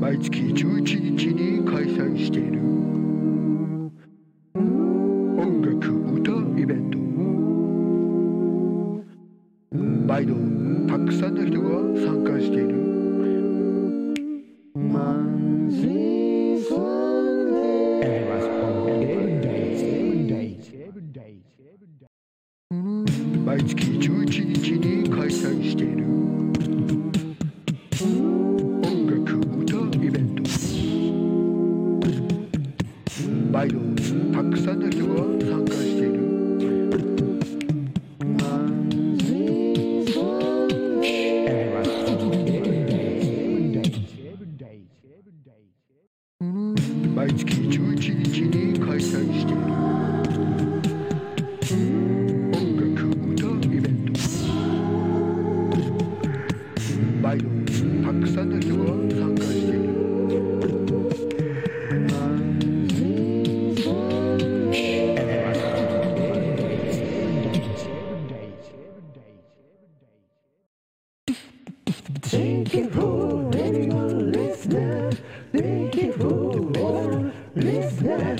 毎月11日に開催している。音楽歌イベント。毎度たくさんの人が参加している。毎月11日に開催している。毎度たくさんの人が参加している。毎月11日に開催している音楽歌イベント。毎度たくさんの人が参加している。Tänker på det vi nu lyssnar, tänker på vår lyssnar.